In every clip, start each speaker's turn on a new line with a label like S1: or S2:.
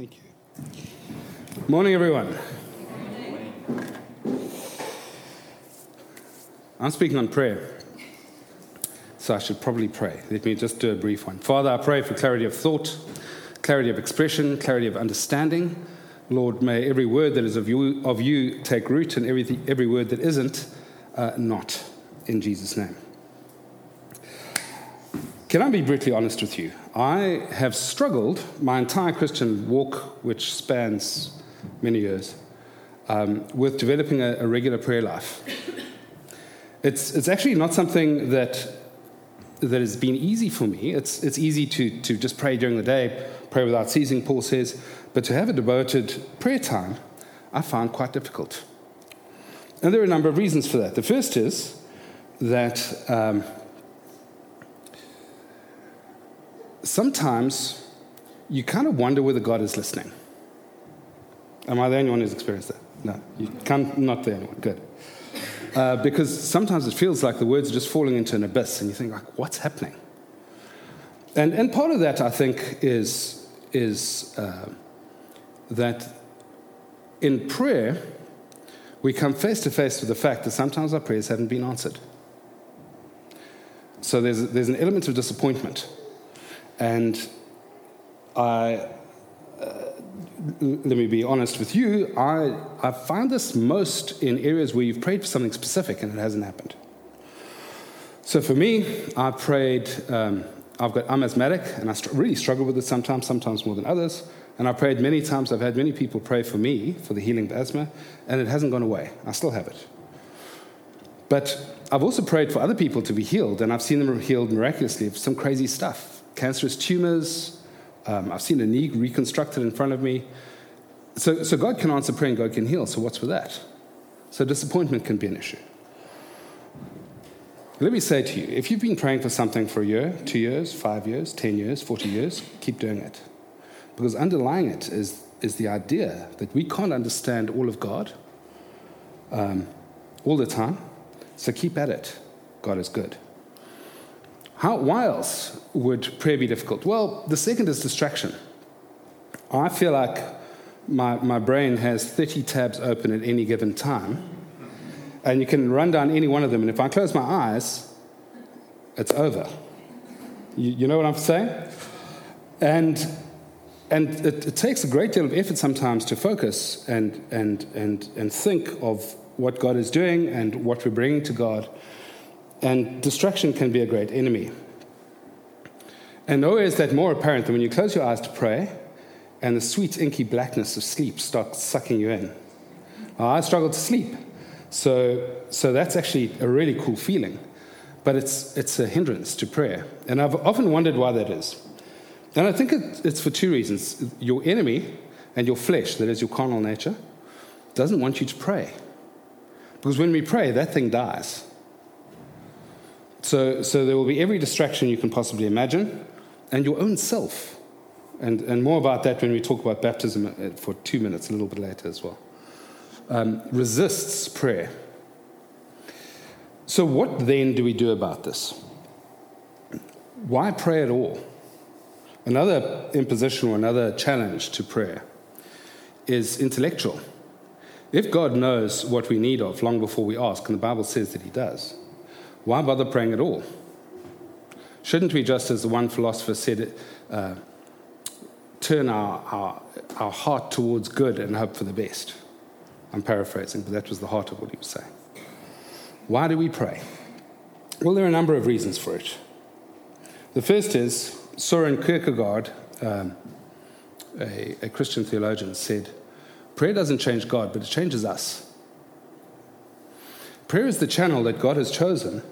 S1: Thank you. Morning, everyone. I'm speaking on prayer, so I should probably pray. Let me just do a brief one. Father, I pray for clarity of thought, clarity of expression, clarity of understanding. Lord, may every word that is of you, of you take root, and every, every word that isn't, uh, not. In Jesus' name. Can I be brutally honest with you? I have struggled my entire Christian walk, which spans many years, um, with developing a, a, regular prayer life. It's, it's actually not something that, that has been easy for me. It's, it's easy to, to just pray during the day, pray without ceasing, Paul says, but to have a devoted prayer time, I find quite difficult. And there are a number of reasons for that. The first is that um, sometimes you kind of wonder whether God is listening. Am I the only one who's experienced that? No, you can't, not the only one. Good. Uh, because sometimes it feels like the words are just falling into an abyss, and you think, like, what's happening? And, and part of that, I think, is, is uh, that in prayer, we come face to face with the fact that sometimes our prayers haven't been answered. So there's, there's an element of disappointment. And I, uh, let me be honest with you, I, I find this most in areas where you've prayed for something specific and it hasn't happened. So for me, I prayed, um, I've got, I'm asthmatic and I really struggle with it sometimes, sometimes more than others. And I've prayed many times, I've had many people pray for me for the healing of asthma, and it hasn't gone away. I still have it. But I've also prayed for other people to be healed, and I've seen them healed miraculously of some crazy stuff cancerous tumors. Um, I've seen a knee reconstructed in front of me. So, so God can answer prayer and God can heal. So what's with that? So disappointment can be an issue. Let me say to you if you've been praying for something for a year, two years, five years, 10 years, 40 years, keep doing it. Because underlying it is, is the idea that we can't understand all of God um, all the time. So keep at it. God is good. How, why else would prayer be difficult? Well, the second is distraction. I feel like my, my brain has 30 tabs open at any given time, and you can run down any one of them, and if I close my eyes, it's over. You, you know what I'm saying? And, and it, it takes a great deal of effort sometimes to focus and, and, and, and think of what God is doing and what we're bringing to God. And distraction can be a great enemy. And nowhere is that more apparent than when you close your eyes to pray and the sweet, inky blackness of sleep starts sucking you in. I struggle to sleep. So, so that's actually a really cool feeling. But it's, it's a hindrance to prayer. And I've often wondered why that is. And I think it, it's for two reasons. Your enemy and your flesh, that is your carnal nature, doesn't want you to pray. Because when we pray, that thing dies. So, so there will be every distraction you can possibly imagine, and your own self. And, and more about that when we talk about baptism uh, for two minutes, a little bit later as well. Um, resists prayer. So, what then do we do about this? Why pray at all? Another imposition or another challenge to prayer is intellectual. If God knows what we need of long before we ask, and the Bible says that He does, why bother praying at all? Shouldn't we, just as the one philosopher said, uh, turn our, our, our heart towards good and hope for the best? I'm paraphrasing, but that was the heart of what he was saying. Why do we pray? Well, there are a number of reasons for it. The first is Soren Kierkegaard, um, a, a Christian theologian, said, Prayer doesn't change God, but it changes us. Prayer is the channel that God has chosen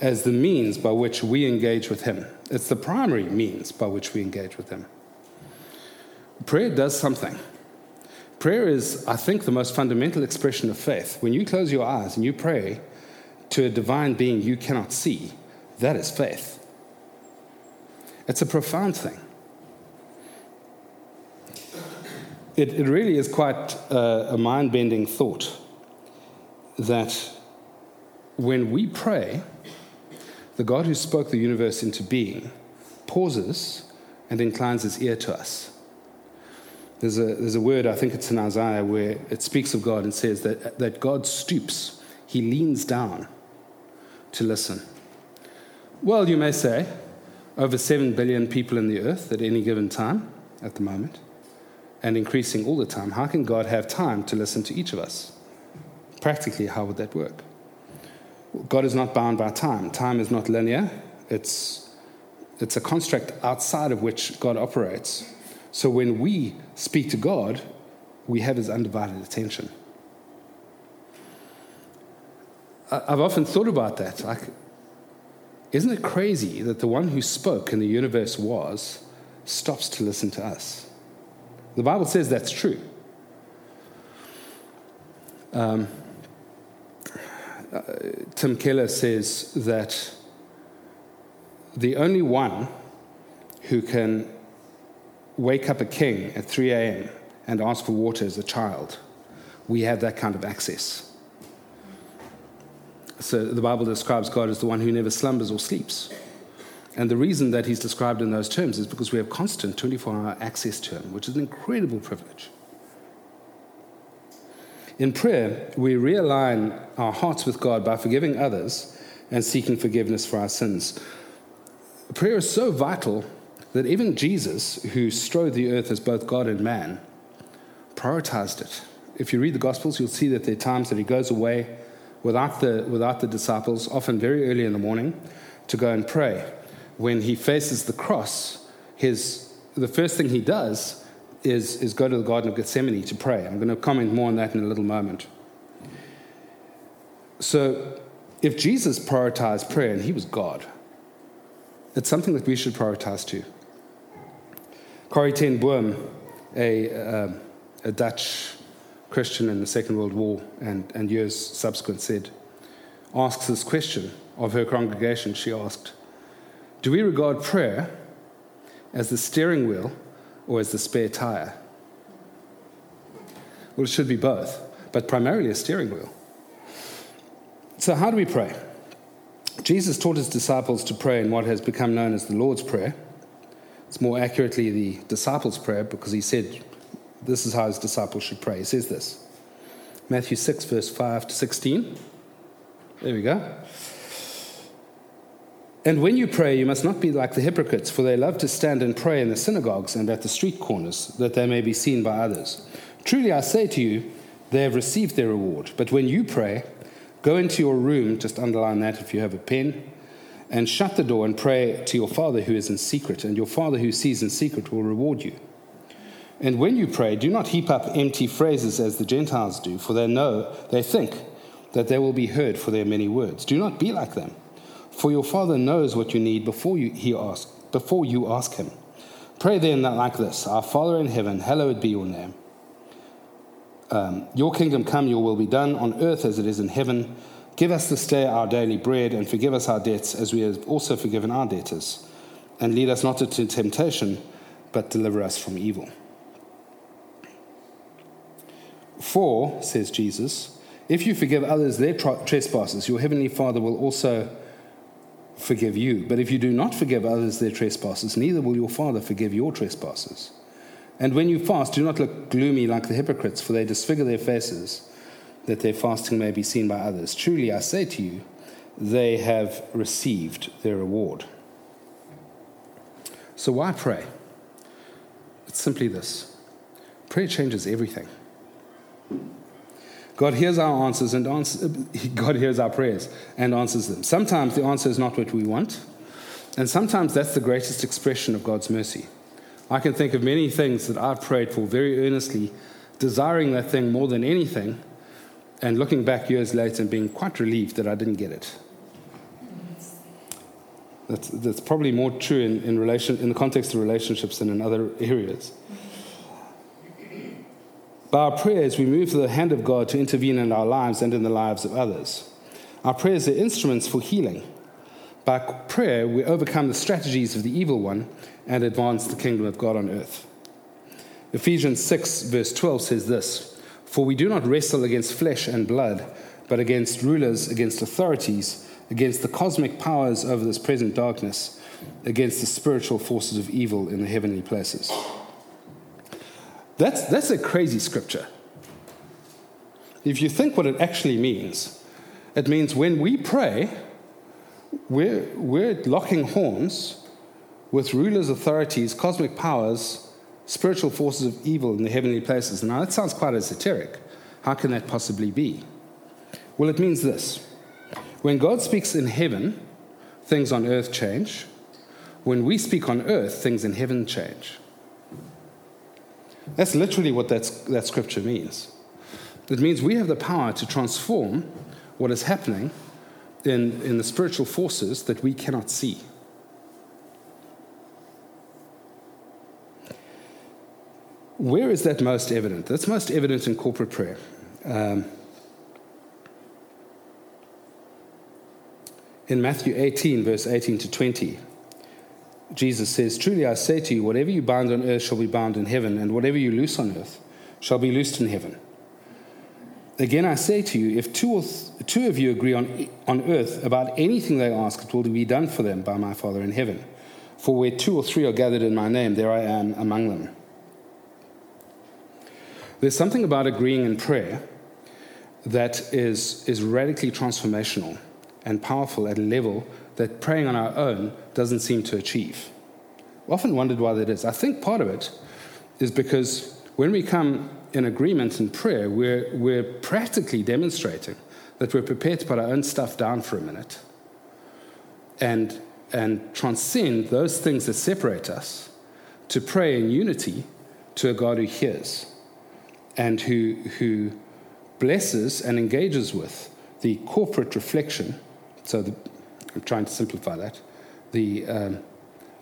S1: as the means by which we engage with Him. It's the primary means by which we engage with Him. Prayer does something. Prayer is, I think, the most fundamental expression of faith. When you close your eyes and you pray to a divine being you cannot see, that is faith. It's a profound thing. It, it really is quite a, a mind bending thought that when we pray, the God who spoke the universe into being pauses and inclines his ear to us. There's a, there's a word, I think it's in Isaiah, where it speaks of God and says that, that God stoops, he leans down to listen. Well, you may say, over 7 billion people in the earth at any given time at the moment, and increasing all the time. How can God have time to listen to each of us? Practically, how would that work? God is not bound by time. Time is not linear, it's, it's a construct outside of which God operates. So when we speak to God, we have his undivided attention. I've often thought about that. Like, isn't it crazy that the one who spoke and the universe was stops to listen to us? The Bible says that's true. Um, uh, Tim Keller says that the only one who can wake up a king at 3 a.m. and ask for water as a child, we have that kind of access. So the Bible describes God as the one who never slumbers or sleeps. And the reason that he's described in those terms is because we have constant 24 hour access to him, which is an incredible privilege. In prayer, we realign our hearts with God by forgiving others and seeking forgiveness for our sins. Prayer is so vital that even Jesus, who strode the earth as both God and man, prioritized it. If you read the Gospels, you'll see that there are times that he goes away without the, without the disciples, often very early in the morning, to go and pray. When he faces the cross, his, the first thing he does is, is go to the Garden of Gethsemane to pray. I'm going to comment more on that in a little moment. So, if Jesus prioritized prayer, and he was God, it's something that we should prioritize too. Corrie ten Boom, a, uh, a Dutch Christian in the Second World War and, and years subsequent, said, asks this question of her congregation. She asked, Do we regard prayer as the steering wheel or as the spare tire? Well, it should be both, but primarily a steering wheel. So, how do we pray? Jesus taught his disciples to pray in what has become known as the Lord's Prayer. It's more accurately the disciples' prayer because he said this is how his disciples should pray. He says this Matthew 6, verse 5 to 16. There we go. And when you pray, you must not be like the hypocrites, for they love to stand and pray in the synagogues and at the street corners, that they may be seen by others. Truly, I say to you, they have received their reward. But when you pray, go into your room, just underline that if you have a pen, and shut the door and pray to your Father who is in secret, and your Father who sees in secret will reward you. And when you pray, do not heap up empty phrases as the Gentiles do, for they know, they think that they will be heard for their many words. Do not be like them, for your Father knows what you need before you, he ask, before you ask him. Pray then that like this Our Father in heaven, hallowed be your name. Um, your kingdom come, your will be done on earth as it is in heaven. Give us this day our daily bread, and forgive us our debts as we have also forgiven our debtors. And lead us not into temptation, but deliver us from evil. For, says Jesus, if you forgive others their trespasses, your heavenly Father will also forgive you. But if you do not forgive others their trespasses, neither will your Father forgive your trespasses. And when you fast, do not look gloomy like the hypocrites, for they disfigure their faces that their fasting may be seen by others. Truly, I say to you, they have received their reward. So, why pray? It's simply this prayer changes everything. God hears our answers and answers, God hears our prayers and answers them. Sometimes the answer is not what we want, and sometimes that's the greatest expression of God's mercy. I can think of many things that I've prayed for very earnestly, desiring that thing more than anything, and looking back years later and being quite relieved that I didn't get it. That's, that's probably more true in, in, relation, in the context of relationships than in other areas. By our prayers, we move the hand of God to intervene in our lives and in the lives of others. Our prayers are instruments for healing. By prayer, we overcome the strategies of the evil one and advance the kingdom of God on earth. Ephesians 6, verse 12 says this. For we do not wrestle against flesh and blood, but against rulers, against authorities, against the cosmic powers over this present darkness, against the spiritual forces of evil in the heavenly places. That's, that's a crazy scripture. If you think what it actually means, it means when we pray, we're, we're locking horns with rulers, authorities, cosmic powers, spiritual forces of evil in the heavenly places. Now, that sounds quite esoteric. How can that possibly be? Well, it means this when God speaks in heaven, things on earth change. When we speak on earth, things in heaven change. That's literally what that's, that scripture means. It means we have the power to transform what is happening in, in the spiritual forces that we cannot see. Where is that most evident? That's most evident in corporate prayer. Um, in Matthew 18, verse 18 to 20, Jesus says, Truly I say to you, whatever you bind on earth shall be bound in heaven, and whatever you loose on earth shall be loosed in heaven. Again, I say to you, if two, or th- two of you agree on, on earth about anything they ask, it will be done for them by my Father in heaven. For where two or three are gathered in my name, there I am among them. There's something about agreeing in prayer that is, is radically transformational and powerful at a level that praying on our own doesn't seem to achieve. I've often wondered why that is. I think part of it is because when we come in agreement in prayer, we're, we're practically demonstrating that we're prepared to put our own stuff down for a minute and, and transcend those things that separate us to pray in unity to a God who hears and who, who blesses and engages with the corporate reflection. So the, I'm trying to simplify that. The, um,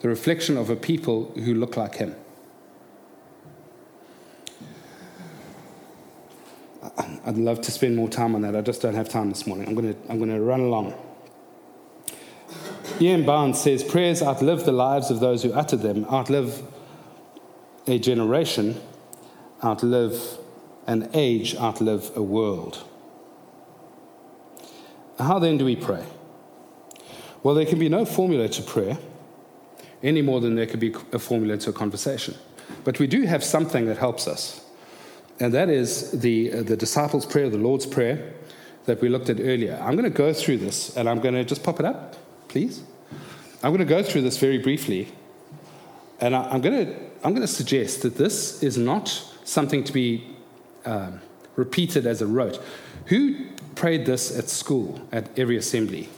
S1: the reflection of a people who look like him. I'd love to spend more time on that. I just don't have time this morning. I'm going to, I'm going to run along. E.M. Bounds says prayers outlive the lives of those who utter them, outlive a generation, outlive an age, outlive a world. How then do we pray? Well, there can be no formula to prayer any more than there could be a formula to a conversation. But we do have something that helps us and that is the, the disciples' prayer, the Lord's Prayer that we looked at earlier. I'm going to go through this and I'm going to just pop it up, please. I'm going to go through this very briefly. And I, am going to, I'm going to suggest that this is not something to be um, repeated as a rote. Who prayed this at school, at every assembly?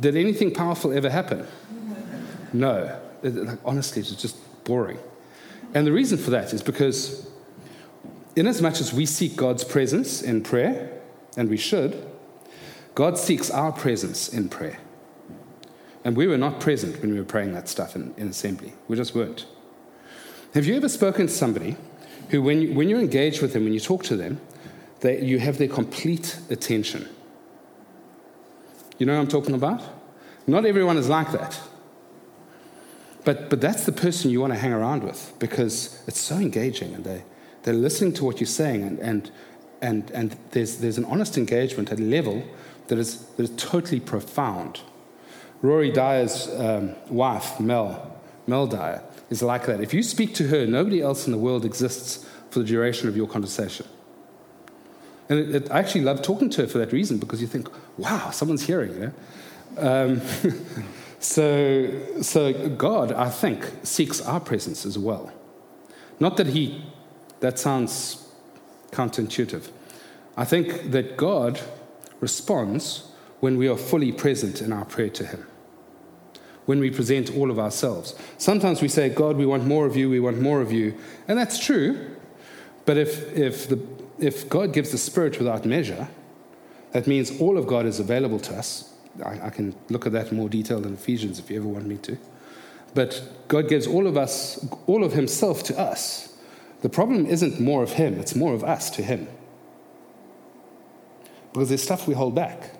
S1: Did anything powerful ever happen? No. Like, honestly, it's just boring. And the reason for that is because, in as much as we seek God's presence in prayer, and we should, God seeks our presence in prayer. And we were not present when we were praying that stuff in, in assembly. We just weren't. Have you ever spoken to somebody who, when, you, when you're engaged with them, when you talk to them, they, you have their complete attention? You know what I'm talking about? Not everyone is like that. But, but that's the person you want to hang around with because it's so engaging and they, they're listening to what you're saying and, and, and, and there's, there's an honest engagement at a level that is, that is totally profound. Rory Dyer's um, wife, Mel, Mel Dyer, is like that. If you speak to her, nobody else in the world exists for the duration of your conversation. And it, it, I actually love talking to her for that reason because you think, wow, someone's hearing, you know? Um, So, so God, I think, seeks our presence as well. Not that He, that sounds counterintuitive. I think that God responds when we are fully present in our prayer to Him, when we present all of ourselves. Sometimes we say, God, we want more of you, we want more of you. And that's true. But if, if, the, if God gives the Spirit without measure, that means all of God is available to us I, I can look at that in more detail in Ephesians if you ever want me to. But God gives all of us, all of Himself to us. The problem isn't more of Him, it's more of us to Him. Because there's stuff we hold back.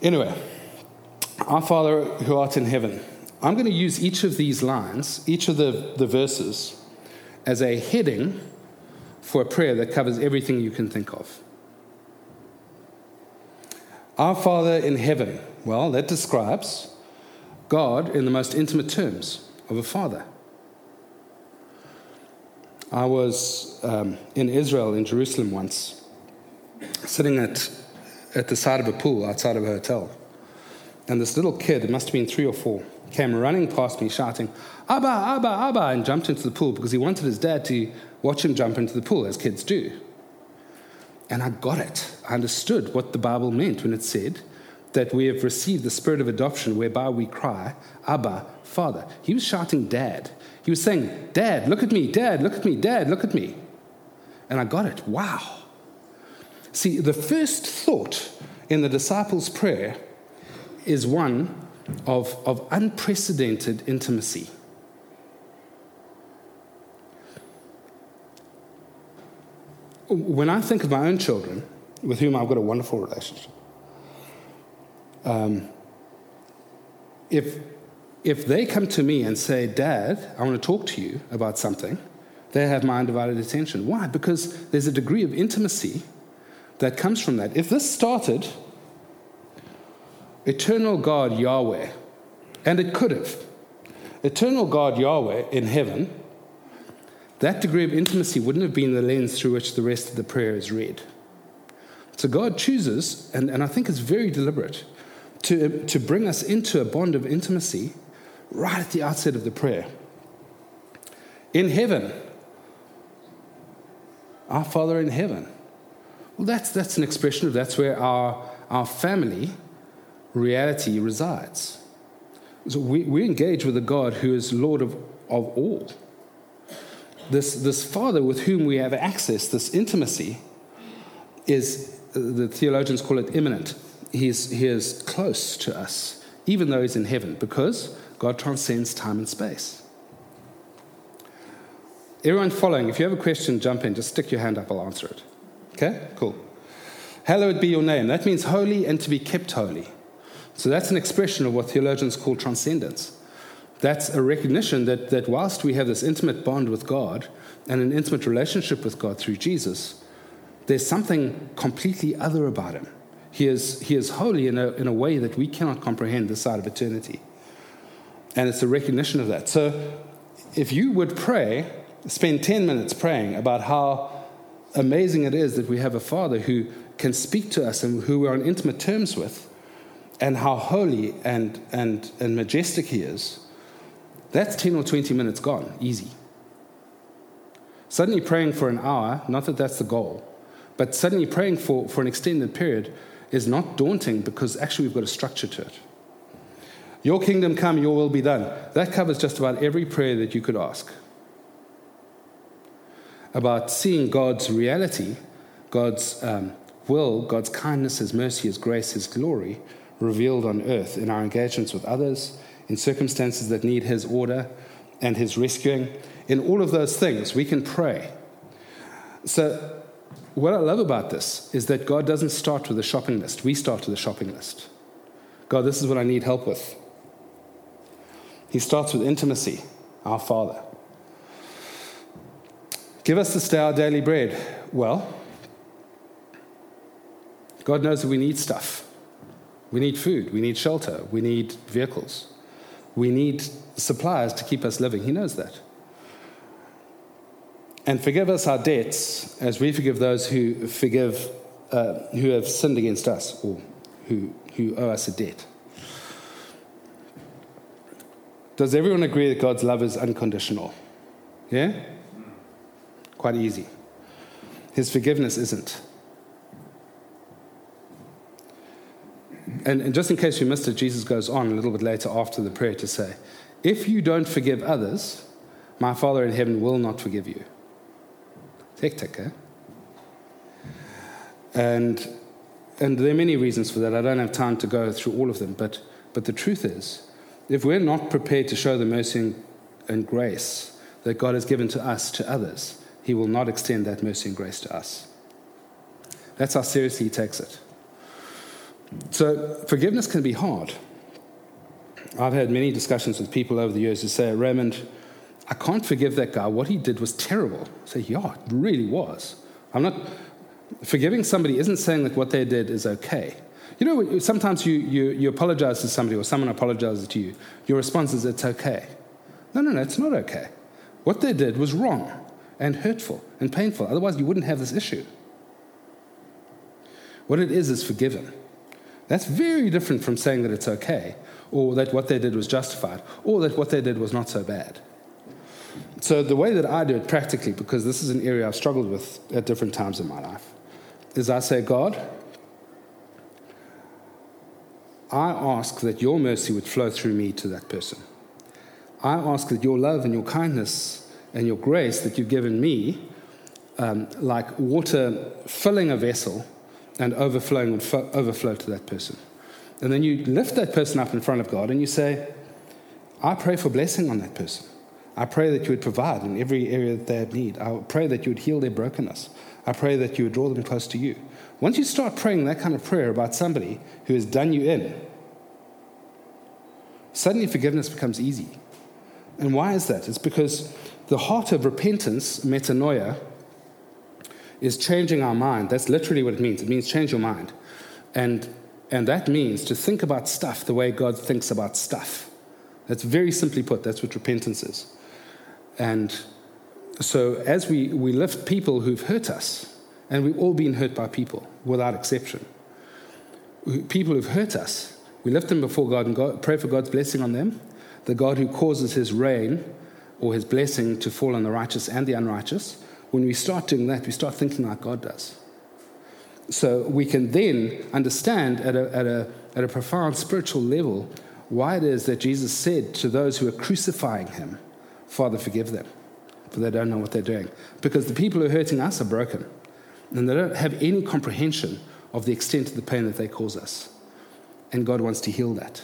S1: Anyway, our Father who art in heaven. I'm going to use each of these lines, each of the, the verses, as a heading for a prayer that covers everything you can think of. Our Father in heaven, well, that describes God in the most intimate terms of a father. I was um, in Israel, in Jerusalem once, sitting at, at the side of a pool outside of a hotel. And this little kid, it must have been three or four, came running past me shouting, Abba, Abba, Abba, and jumped into the pool because he wanted his dad to watch him jump into the pool, as kids do. And I got it. I understood what the Bible meant when it said that we have received the spirit of adoption whereby we cry, Abba, Father. He was shouting, Dad. He was saying, Dad, look at me, Dad, look at me, Dad, look at me. And I got it. Wow. See, the first thought in the disciples' prayer is one of, of unprecedented intimacy. When I think of my own children, with whom I've got a wonderful relationship, um, if, if they come to me and say, Dad, I want to talk to you about something, they have my undivided attention. Why? Because there's a degree of intimacy that comes from that. If this started, eternal God Yahweh, and it could have, eternal God Yahweh in heaven, that degree of intimacy wouldn't have been the lens through which the rest of the prayer is read. So God chooses, and, and I think it's very deliberate, to, to bring us into a bond of intimacy right at the outset of the prayer. In heaven, our Father in heaven. Well, that's, that's an expression of that's where our, our family reality resides. So we, we engage with a God who is Lord of, of all. This, this Father with whom we have access, this intimacy, is, uh, the theologians call it immanent he is, he is close to us, even though he's in heaven, because God transcends time and space. Everyone following, if you have a question, jump in. Just stick your hand up, I'll answer it. Okay? Cool. Hallowed be your name. That means holy and to be kept holy. So that's an expression of what theologians call transcendence. That's a recognition that, that whilst we have this intimate bond with God and an intimate relationship with God through Jesus, there's something completely other about him. He is, he is holy in a, in a way that we cannot comprehend this side of eternity. And it's a recognition of that. So if you would pray, spend 10 minutes praying about how amazing it is that we have a Father who can speak to us and who we're on intimate terms with, and how holy and, and, and majestic He is, that's 10 or 20 minutes gone, easy. Suddenly praying for an hour, not that that's the goal, but suddenly praying for, for an extended period is not daunting because actually we've got a structure to it. Your kingdom come, your will be done. That covers just about every prayer that you could ask. About seeing God's reality, God's um, will, God's kindness, His mercy, His grace, His glory revealed on earth in our engagements with others, in circumstances that need His order and His rescuing. In all of those things, we can pray. So what I love about this is that God doesn't start with a shopping list. We start with a shopping list. God, this is what I need help with. He starts with intimacy, our Father. Give us this day our daily bread. Well, God knows that we need stuff. We need food, we need shelter, we need vehicles, we need supplies to keep us living. He knows that. And forgive us our debts as we forgive those who forgive, uh, who have sinned against us or who, who owe us a debt. Does everyone agree that God's love is unconditional? Yeah? Quite easy. His forgiveness isn't. And, and, just in case you missed it, Jesus goes on a little bit later after the prayer to say, If you don't forgive others, my Father in heaven will not forgive you hectic, eh? And, and there are many reasons for that. I don't have time to go through all of them, but, but the truth is, if we're not prepared to show the mercy and grace that God has given to us to others, He will not extend that mercy and grace to us. That's how seriously He takes it. So, forgiveness can be hard. I've had many discussions with people over the years who say, Raymond, I can't forgive that guy. What he did was terrible. I say, yeah, it really was. I'm not forgiving somebody isn't saying that what they did is okay. You know, sometimes you, you, you apologize to somebody or someone apologizes to you. Your response is, it's okay. No, no, no, it's not okay. What they did was wrong and hurtful and painful. Otherwise, you wouldn't have this issue. What it is is forgiven. That's very different from saying that it's okay, or that what they did was justified, or that what they did was not so bad. So, the way that I do it practically, because this is an area I've struggled with at different times in my life, is I say, God, I ask that your mercy would flow through me to that person. I ask that your love and your kindness and your grace that you've given me, um, like water filling a vessel and overflowing, would fo- overflow to that person. And then you lift that person up in front of God and you say, I pray for blessing on that person. I pray that you would provide in every area that they have need. I pray that you would heal their brokenness. I pray that you would draw them close to you. Once you start praying that kind of prayer about somebody who has done you in, suddenly forgiveness becomes easy. And why is that? It's because the heart of repentance, metanoia, is changing our mind. That's literally what it means. It means change your mind. And, and that means to think about stuff the way God thinks about stuff. That's very simply put, that's what repentance is. And so as we, we lift people who've hurt us, and we've all been hurt by people without exception, people who've hurt us, we lift them before God and God, pray for God's blessing on them, the God who causes his rain or his blessing to fall on the righteous and the unrighteous. When we start doing that, we start thinking like God does. So we can then understand at a, at a, at a profound spiritual level why it is that Jesus said to those who are crucifying him, Father, forgive them, for they don't know what they're doing. Because the people who are hurting us are broken, and they don't have any comprehension of the extent of the pain that they cause us. And God wants to heal that.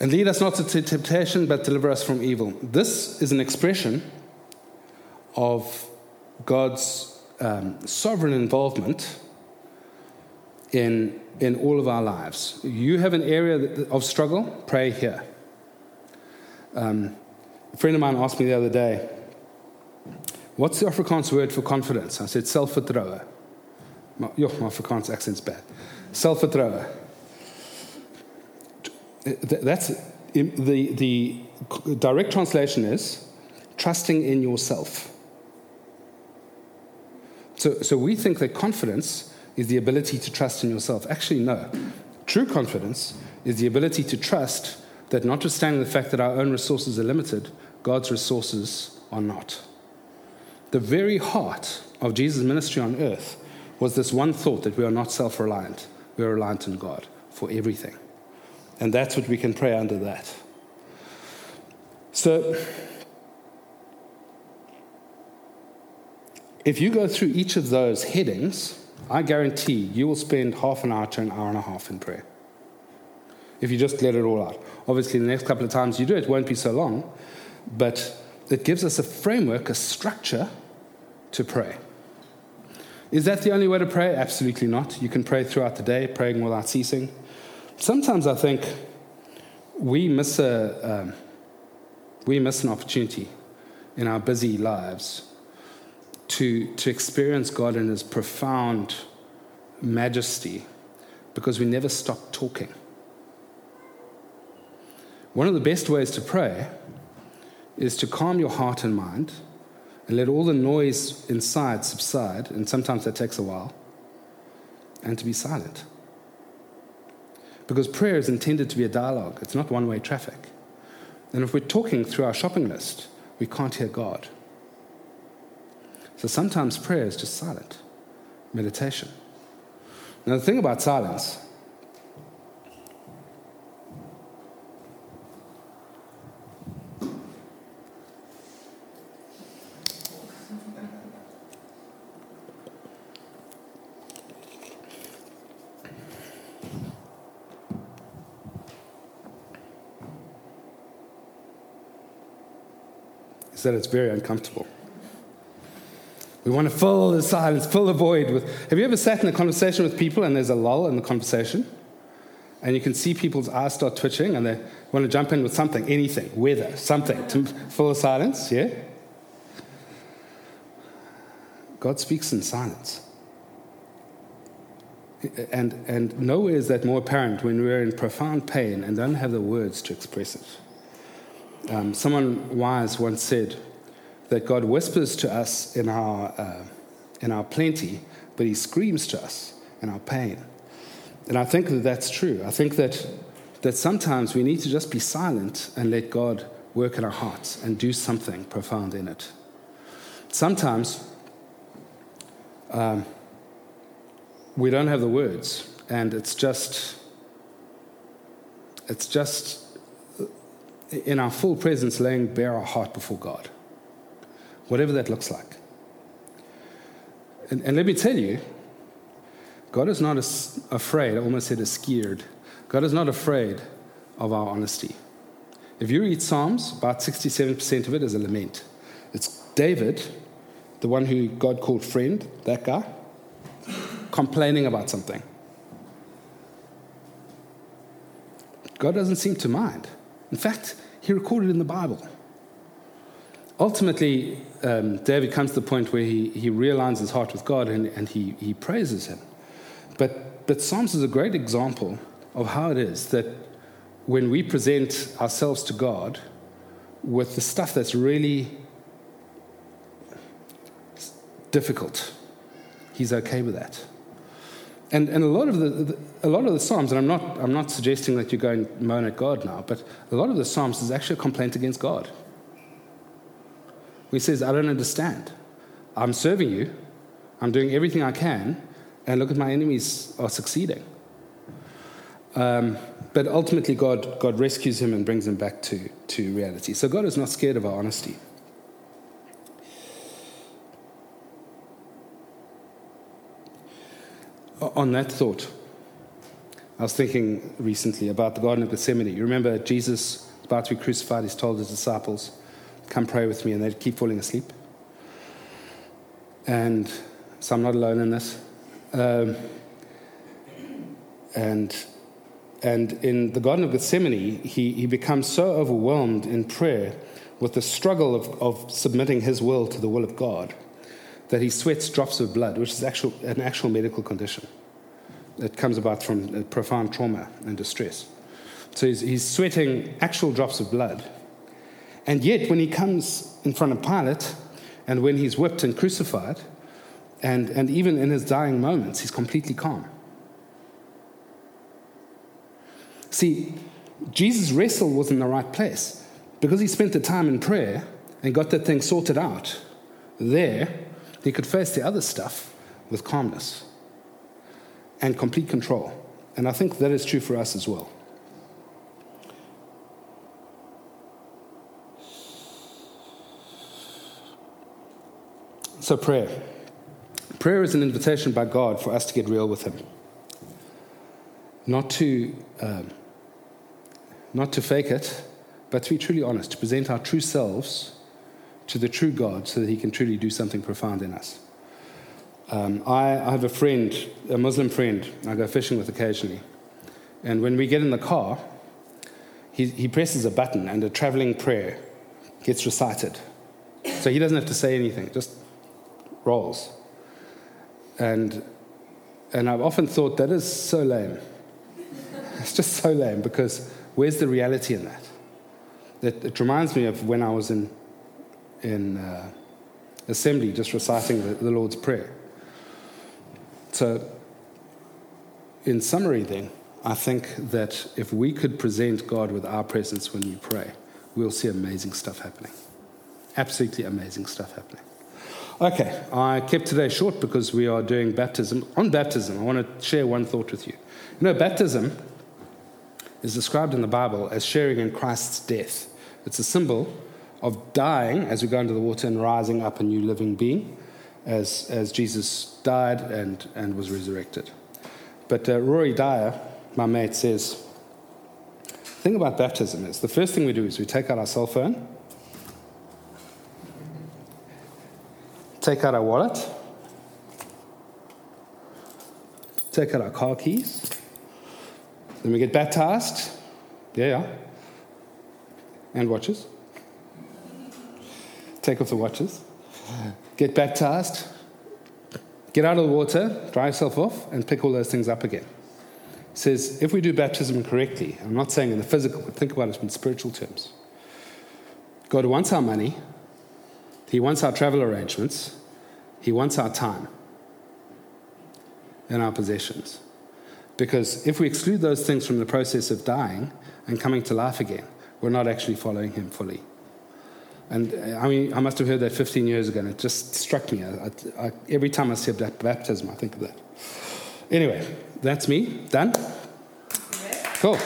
S1: And lead us not to temptation, but deliver us from evil. This is an expression of God's um, sovereign involvement in, in all of our lives. You have an area of struggle, pray here. Um, a friend of mine asked me the other day, What's the Afrikaans word for confidence? I said, selfvertroue. Yo, my Afrikaans accent's bad. Selfvertroue. That's the, the direct translation is trusting in yourself. So, so we think that confidence is the ability to trust in yourself. Actually, no. True confidence is the ability to trust that, notwithstanding the fact that our own resources are limited, God's resources are not. The very heart of Jesus' ministry on earth was this one thought that we are not self reliant, we are reliant on God for everything. And that's what we can pray under that. So, if you go through each of those headings, I guarantee you will spend half an hour to an hour and a half in prayer. If you just let it all out. Obviously, the next couple of times you do it won't be so long, but it gives us a framework, a structure to pray. Is that the only way to pray? Absolutely not. You can pray throughout the day, praying without ceasing. Sometimes I think we miss, a, um, we miss an opportunity in our busy lives to, to experience God in His profound majesty because we never stop talking. One of the best ways to pray is to calm your heart and mind and let all the noise inside subside, and sometimes that takes a while, and to be silent. Because prayer is intended to be a dialogue, it's not one way traffic. And if we're talking through our shopping list, we can't hear God. So sometimes prayer is just silent, meditation. Now, the thing about silence is that it's very uncomfortable. We want to fill the silence, fill the void with. Have you ever sat in a conversation with people and there's a lull in the conversation? And you can see people's eyes start twitching and they want to jump in with something, anything, weather, something to fill the silence, yeah? God speaks in silence. And, and nowhere is that more apparent when we're in profound pain and don't have the words to express it. Um, someone wise once said that God whispers to us in our, uh, in our plenty, but he screams to us in our pain. And I think that that's true. I think that, that sometimes we need to just be silent and let God work in our hearts and do something profound in it. Sometimes um, we don't have the words, and it's just, it's just in our full presence laying bare our heart before God, whatever that looks like. And, and let me tell you, God is not as afraid, I almost said as scared. God is not afraid of our honesty. If you read Psalms, about 67% of it is a lament. It's David, the one who God called friend, that guy, complaining about something. God doesn't seem to mind. In fact, he recorded in the Bible. Ultimately, um, David comes to the point where he, he realigns his heart with God and, and he, he praises him. But, but Psalms is a great example of how it is that when we present ourselves to God with the stuff that's really difficult, He's okay with that. And, and a lot of the, the, a lot of the psalms, and I'm not I'm not suggesting that you go and moan at God now, but a lot of the psalms is actually a complaint against God. He says, "I don't understand. I'm serving you. I'm doing everything I can, and look at my enemies are succeeding." Um, but ultimately, God God rescues him and brings him back to to reality. So God is not scared of our honesty. On that thought, I was thinking recently about the Garden of Gethsemane. You remember Jesus about to be crucified, he's told his disciples, Come pray with me, and they keep falling asleep. And so I'm not alone in this. Um, and, and in the Garden of Gethsemane, he, he becomes so overwhelmed in prayer with the struggle of, of submitting his will to the will of God that he sweats drops of blood, which is actual, an actual medical condition that comes about from profound trauma and distress. So he's, he's sweating actual drops of blood. And yet, when he comes in front of Pilate, and when he's whipped and crucified, and, and even in his dying moments, he's completely calm. See, Jesus' wrestle was in the right place because he spent the time in prayer and got that thing sorted out. There, he could face the other stuff with calmness and complete control. And I think that is true for us as well. So, prayer. Prayer is an invitation by God for us to get real with Him. Not to, um, not to fake it, but to be truly honest, to present our true selves to the true God so that He can truly do something profound in us. Um, I, I, have a friend, a Muslim friend, I go fishing with occasionally. And when we get in the car, he, he presses a button and a traveling prayer gets recited. So he doesn't have to say anything, just rolls. And, and I've often thought that is so lame. it's just so lame because where's the reality in that? It, it reminds me of when I was in in uh, assembly just reciting the, the Lord's Prayer. So, in summary, then, I think that if we could present God with our presence when we pray, we'll see amazing stuff happening. Absolutely amazing stuff happening. Okay, I kept today short because we are doing baptism. On baptism, I want to share one thought with you. You know, baptism is described in the Bible as sharing in Christ's death. It's a symbol of dying as we go into the water and rising up a new living being as, as Jesus died and, and was resurrected. But uh, Rory Dyer, my mate, says the thing about baptism is the first thing we do is we take out our cell phone, take out our wallet, take out our car keys, then we get baptized, yeah, yeah, and watches take off the watches, get baptized, Get out of the water, dry yourself off, and pick all those things up again. He says, if we do baptism correctly, I'm not saying in the physical, but think about it in spiritual terms. God wants our money, He wants our travel arrangements, He wants our time and our possessions. Because if we exclude those things from the process of dying and coming to life again, we're not actually following Him fully. And uh, I mean, I must have heard that 15 years ago, and it just struck me. I, I, every time I see that baptism, I think of that. Anyway, that's me. Done? Cool.